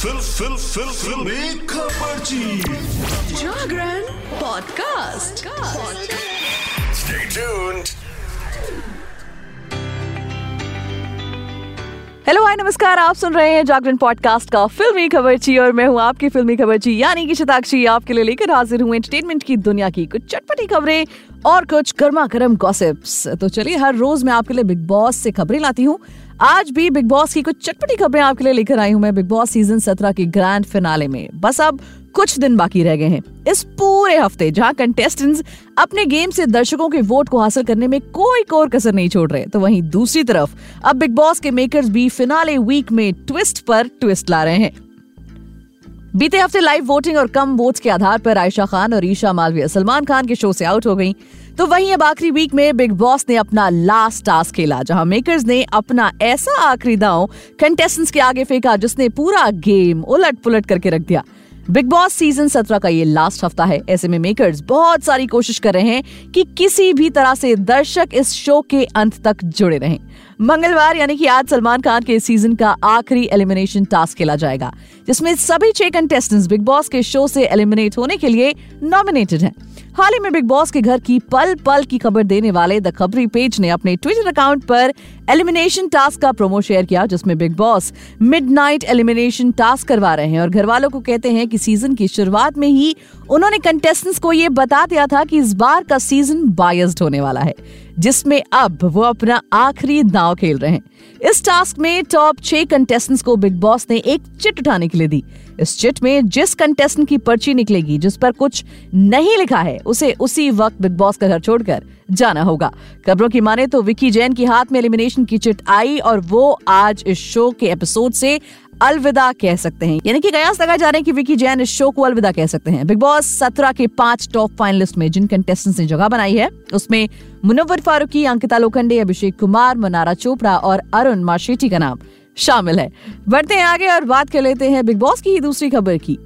Fill फिल फिल फिल। खबर Jagran podcast. Stay tuned. Hello hi नमस्कार। आप सुन रहे हैं जागरण पॉडकास्ट का फिल्मी खबरची और मैं हूँ आपकी फिल्मी खबरची यानी कि शताक्षी आपके लिए लेकर हाजिर हूँ एंटरटेनमेंट की दुनिया की कुछ चटपटी खबरें और कुछ गर्मा गर्म गॉसिप्स तो चलिए हर रोज मैं आपके लिए बिग बॉस से खबरें लाती हूँ। आज भी बिग बॉस की कुछ चटपटी खबरें आपके लिए लेकर आई हूँ मैं बिग बॉस सीज़न सत्रह के ग्रैंड फिनाले में। बस अब कुछ दिन बाकी रह गए हैं। इस पूरे हफ़्ते जहाँ कंटेस्टेंट्स अपने गेम से दर्शकों के वोट को हासिल करने में कोई कोर कसर नहीं छोड़ रहे तो वहीं दूसरी तरफ़ अब बिग बॉस के मेकर्स भी फिनाले वीक में ट्विस्ट पर ट्विस्ट ला रहे हैं। बीते हफ़्ते लाइव वोटिंग और कम वोट्स के आधार पर आयशा खान और ईशा मालवीय, सलमान खान के शो से आउट हो गई। तो वहीं अब आखिरी वीक में बिग बॉस ने अपना लास्ट टास्क खेला, जहाँ मेकर्स ने अपना ऐसा आखिरी दांव कंटेस्टेंट्स के आगे फेंका, जिसने पूरा गेम उलट पुलट करके रख दिया। बिग बॉस सीज़न सत्रह का ये लास्ट हफ़्ता है। ऐसे में मेकर्स बहुत सारी कोशिश कर रहे हैं कि किसी भी तरह से दर्शक इस शो के अंत तक जुड़े रहें। मंगलवार यानी कि आज सलमान खान के सीज़न का आखिरी एलिमिनेशन टास्क खेला जाएगा, जिसमें सभी छह कंटेस्टेंट्स बिग बॉस के शो से एलिमिनेट होने के लिए नॉमिनेटेड हैं। हाल ही में बिग बॉस के घर की पल पल की खबर देने वाले द खबरी पेज ने अपने ट्विटर अकाउंट पर एलिमिनेशन टास्क का प्रोमो शेयर किया, जिसमें Bigg Boss midnight elimination task करवा रहे हैं और घर वालों को कहते हैं कि सीज़न की शुरुआत में ही उन्होंने कंटेस्टेंट्स को ये बता दिया था कि इस बार का सीज़न बायस्ड होने वाला है। जिसमें अब वो अपना आखिरी दांव खेल रहे हैं। इस टास्क में टॉप छह कंटेस्टेंट्स को बिग बॉस ने एक चिट उठाने के लिए दी। इस चिट में जिस कंटेस्टेंट की पर्ची निकलेगी, जिस पर कुछ नहीं लिखा है, उसे उसी वक्त बिग बॉस का घर छोड़कर जाना होगा। खबरों की माने तो विकी जैन के हाथ में एलिमिनेशन की चिट आई और वो आज इस शो के एपिसोड से अलविदा कह सकते हैं। यानी कि कयास लगा जा रहे हैं कि विकी जैन इस शो को अलविदा कह सकते हैं। बिग बॉस सत्रह के पाँच टॉप फाइनलिस्ट में जिन कंटेस्टेंट ने जगह बनाई है, उसमें मुनव्वर फारूकी, अंकिता लोखंडे, अभिषेक कुमार, मनारा चोपड़ा और अरुण माशेटी का नाम शामिल है। बढ़ते हैं आगे और बात कर लेते हैं बिग बॉस की ही दूसरी खबर की।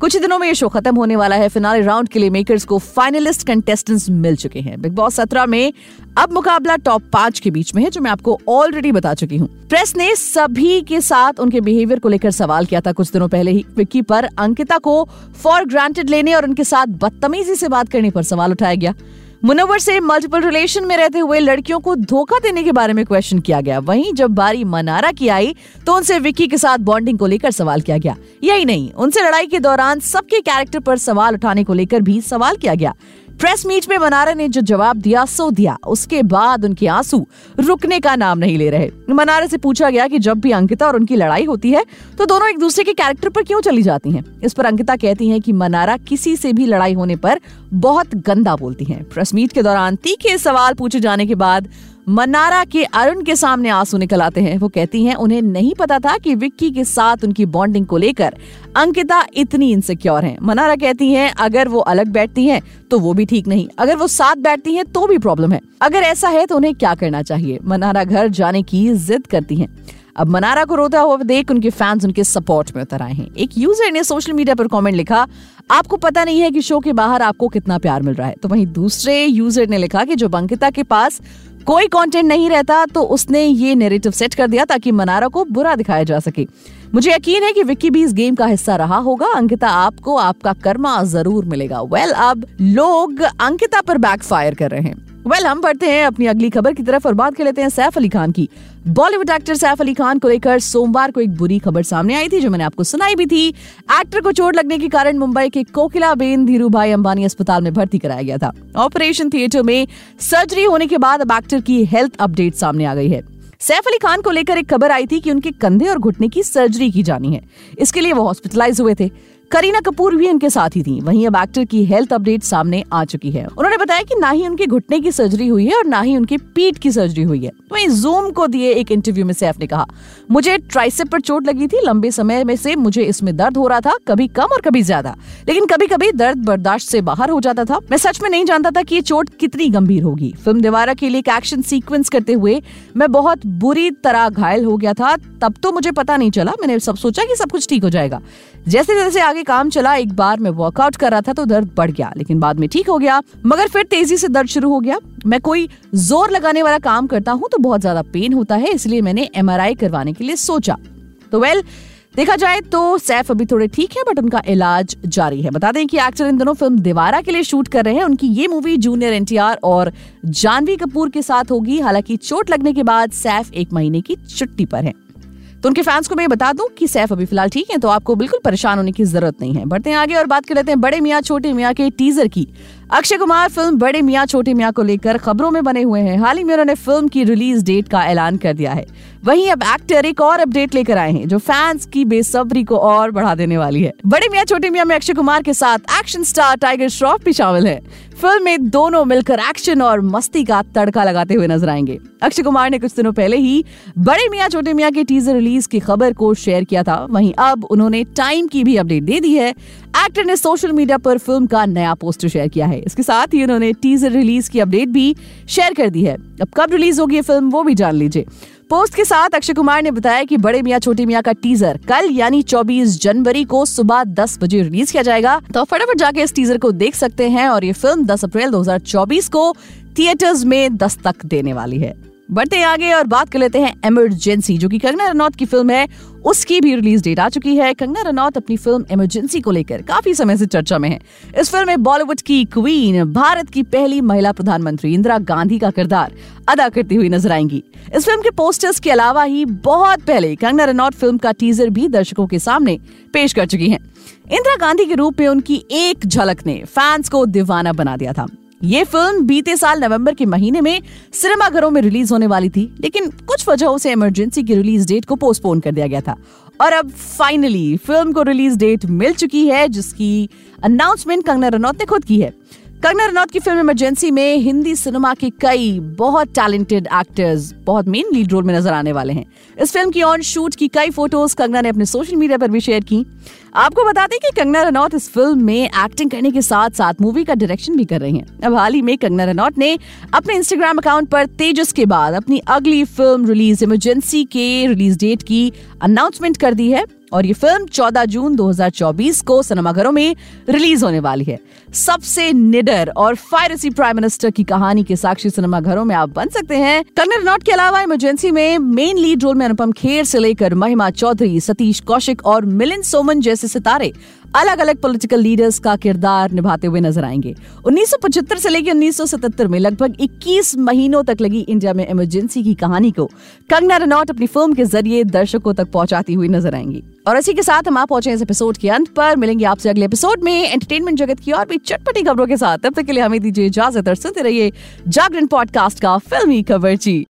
कुछ ही दिनों में ये शो खत्म होने वाला है। फिनाले राउंड के लिए मेकर्स को फाइनलिस्ट कंटेस्टेंट्स मिल चुके हैं। बिग बॉस सत्रह में अब मुकाबला टॉप पाँच के बीच में है, जो मैं आपको ऑलरेडी बता चुकी हूँ। प्रेस ने सभी के साथ उनके बिहेवियर को लेकर सवाल किया था कुछ दिनों पहले ही। विक्की पर अंकिता को फॉर ग्रांटेड लेने और उनके साथ बदतमीजी से बात करने पर सवाल उठाया गया। मुनव्वर से मल्टीपल रिलेशन में रहते हुए लड़कियों को धोखा देने के बारे में क्वेश्चन किया गया। वहीं जब बारी मनारा की आई तो उनसे विक्की के साथ बॉन्डिंग को लेकर सवाल किया गया। यही नहीं, उनसे लड़ाई के दौरान सबके कैरेक्टर पर सवाल उठाने को लेकर भी सवाल किया गया। प्रेस मीट में मनारा ने जो जवाब दिया, सो दिया। उसके बाद उनके आँसू रुकने का नाम नहीं ले रहे। मनारा से पूछा गया कि जब भी अंकिता और उनकी लड़ाई होती है तो दोनों एक दूसरे के कैरेक्टर पर क्यों चली जाती हैं? इस पर अंकिता कहती हैं कि मनारा किसी से भी लड़ाई होने पर बहुत गंदा बोलती हैं। प्रेस मीट के दौरान तीखे सवाल पूछे जाने के बाद मनारा के अरुण के सामने आँसू निकल आते हैं। वो कहती हैं, उन्हें नहीं पता था कि विक्की के साथ उनकी बॉन्डिंग को लेकर अंकिता इतनी इनसिक्योर हैं। मनारा कहती हैं, अगर वो अलग बैठती हैं तो वो भी ठीक नहीं। अगर वो साथ बैठती हैं तो भी प्रॉब्लम है। अगर ऐसा है तो उन्हें क्या करना चाहिए? मनारा घर जाने की जिद करती हैं। अब मनारा को रोता हुआ देख उनके फैंस उनके सपोर्ट में उतर आए हैं। एक यूज़र ने सोशल मीडिया पर कमेंट लिखा, आपको पता नहीं है कि शो के बाहर आपको कितना प्यार मिल रहा है। तो वहीं दूसरे यूज़र ने लिखा कि जो अंकिता के पास कोई कंटेंट नहीं रहता तो उसने ये नेरेटिव सेट कर दिया ताकि मनारा को बुरा दिखाया जा सके। मुझे यकीन है कि विक्की भी इस गेम का हिस्सा रहा होगा। अंकिता आपको आपका कर्मा ज़रूर मिलेगा। वेल well, अब लोग अंकिता पर बैकफायर कर रहे हैं। वेल well, हम बढ़ते हैं अपनी अगली खबर की तरफ़ और बात कर लेते हैं सैफ अली खान की। बॉलीवुड एक्टर सैफ अली खान को लेकर सोमवार को एक बुरी खबर सामने आई थी जो मैंने आपको सुनाई भी थी। एक्टर को चोट लगने के कारण मुंबई के कोकिला बेन धीरू भाई अंबानी अस्पताल में भर्ती कराया गया था। ऑपरेशन थिएटर में सर्जरी होने के बाद अब एक्टर की हेल्थ अपडेट सामने आ गई है। सैफ अली खान को लेकर एक खबर आई थी कि उनके कंधे और घुटने की सर्जरी की जानी है। इसके लिए वो हॉस्पिटलाइज हुए थे। करीना कपूर भी उनके साथ ही थी। वहीं अब एक्टर की हेल्थ अपडेट सामने आ चुकी है। उन्होंने बताया कि ना ही उनके घुटने की सर्जरी हुई है और ना ही उनके पीठ की सर्जरी हुई है। वहीं जूम को दिए एक इंटरव्यू में सैफ ने कहा, मुझे ट्राइसेप पर चोट लगी थी। लंबे समय में से मुझे इसमें दर्द हो रहा था, कभी कम और कभी ज़्यादा। लेकिन कभी कभी दर्द बर्दाश्त से बाहर हो जाता था। मैं सच में नहीं जानता था कि ये चोट कितनी गंभीर होगी। फ़िल्म दीवारा के लिए एक एक्शन सीक्वेंस करते हुए मैं बहुत बुरी तरह घायल हो गया था। तब तो मुझे पता नहीं चला। मैंने सब सोचा कि सब कुछ ठीक हो जाएगा। जैसे जैसे आगे काम चला, एक बार मैं वर्कआउट कर रहा था तो दर्द बढ़ गया, लेकिन बाद में ठीक हो गया। मगर फिर तेज़ी से दर्द शुरू हो गया। मैं कोई ज़ोर लगाने वाला काम करता हूँ तो बहुत ज़्यादा पेन होता है, इसलिए मैंने एमआरआई करवाने के लिए सोचा। तो वेल देखा जाए तो सैफ अभी थोड़े ठीक है बट उनका इलाज जारी है। बता दें कि एक्टर इन दोनों फ़िल्म दीवारा के लिए शूट कर रहे हैं। उनकी ये मूवी जूनियर एनटीआर और जानवी कपूर के साथ होगी। हालाँकि चोट लगने के बाद सैफ एक महीने की छुट्टी पर है। तो उनके फैंस को मैं बता दूँ कि सैफ अभी फ़िलहाल ठीक है तो आपको बिल्कुल परेशान होने की ज़रूरत नहीं है। बढ़ते हैं आगे और बात कर लेते हैं बड़े मियाँ, छोटे मियाँ के टीजर की। अक्षय कुमार फ़िल्म बड़े मियाँ, छोटे मियाँ को लेकर खबरों में बने हुए हैं। हाल ही में उन्होंने फ़िल्म की रिलीज़ डेट का ऐलान कर दिया है। वहीं अब एक्टर एक और अपडेट लेकर आए हैं, जो फैंस की बेसब्री को और बढ़ा देने वाली है। बड़े मियाँ, छोटे मियाँ में अक्षय कुमार के साथ एक्शन स्टार टाइगर श्रॉफ भी शामिल है। फ़िल्म में दोनों मिलकर एक्शन और मस्ती का तड़का लगाते हुए नज़र आएँगे। अक्षय कुमार ने कुछ दिनों पहले ही बड़े मियाँ, छोटे मियाँ के टीजर रिलीज़ की खबर को शेयर किया था। वहीं अब उन्होंने टाइम की भी अपडेट दे दी है। एक्टर ने सोशल मीडिया पर फ़िल्म का नया पोस्टर शेयर किया है। इसके साथ ही उन्होंने टीजर रिलीज़ की अपडेट भी शेयर कर दी है। अब कब रिलीज़ होगी ये फ़िल्म वो भी जान लीजिए। पोस्ट के साथ अक्षय कुमार ने बताया कि बड़े मियाँ, छोटे मियाँ का टीजर कल, यानी 24 जनवरी को सुबह 10 बजे रिलीज़ किया जाएगा। तो फटाफट जाके इस टीजर को देख सकते हैं और ये फ़िल्म 10 अप्रैल 2024 को थिएटर्स में दस्तक देने वाली है। बढ़ते आगे और बात कर लेते हैं इमरजेंसी जो कि कंगना रनौत की फ़िल्म है, उसकी भी रिलीज़ डेट आ चुकी है। कंगना रनौत अपनी फ़िल्म इमरजेंसी को लेकर काफ़ी समय से चर्चा में है। इस फ़िल्म में बॉलीवुड की क्वीन भारत की पहली महिला प्रधानमंत्री इंदिरा गांधी का किरदार अदा करती हुई नज़र आएँगी। इस फ़िल्म के पोस्टर्स के अलावा ही बहुत पहले कंगना रनौत फ़िल्म का टीजर भी दर्शकों के सामने पेश कर चुकी है। इंदिरा गांधी के रूप में उनकी एक झलक ने फैंस को दीवाना बना दिया था। ये फ़िल्म बीते साल नवंबर के महीने में सिनेमाघरों में रिलीज़ होने वाली थी, लेकिन कुछ वजहों से इमरजेंसी की रिलीज़ डेट को पोस्टपोन कर दिया गया था। और अब फाइनली फ़िल्म को रिलीज़ डेट मिल चुकी है, जिसकी अनाउंसमेंट कंगना रनौत ने खुद की है। कंगना रनौत की फ़िल्म इमरजेंसी में हिंदी सिनेमा के कई बहुत टैलेंटेड एक्टर्स बहुत मेन लीड रोल में नज़र आने वाले हैं। इस फ़िल्म की ऑन शूट की कई फ़ोटोज़ कंगना ने अपने सोशल मीडिया पर भी शेयर की। आपको बता दें कि कंगना रनौत इस फ़िल्म में एक्टिंग करने के साथ साथ मूवी का डायरेक्शन भी कर रही हैं। अब हाल ही में कंगना रनौत ने अपने इंस्टाग्राम अकाउंट पर तेजस के बाद अपनी अगली फ़िल्म रिलीज़ इमरजेंसी के रिलीज़ डेट की अनाउंसमेंट कर दी है। और ये फ़िल्म 14 जून 2024 को सिनेमाघरों में रिलीज़ होने वाली है। सबसे निडर और फायरसी प्राइम मिनिस्टर की कहानी के साक्षी सिनेमाघरों में आप बन सकते हैं। कंगना नॉट के अलावा इमरजेंसी में मेन लीड रोल में अनुपम खेर से लेकर महिमा चौधरी सतीश कौशिक और मिलिंद सोमन जैसे सितारे अलग अलग पॉलिटिकल लीडर्स का किरदार निभाते हुए नज़र आएँगे। 1975 से लेकर 1977 में लगभग 21 महीनों तक लगी इंडिया में इमरजेंसी की कहानी को कंगना रनौट अपनी फ़िल्म के ज़रिए दर्शकों तक पहुंचाती हुई नज़र आएँगी। और इसी के साथ हम आप पहुँचे इस एपिसोड के अंत पर। मिलेंगे आपसे अगले एपिसोड में एंटरटेनमेंट जगत की और भी चटपटी खबरों के साथ। तब तक के लिए हमें दीजिए इजाज़त और सुनते रहिए जागरण पॉडकास्ट का फिल्मी खबर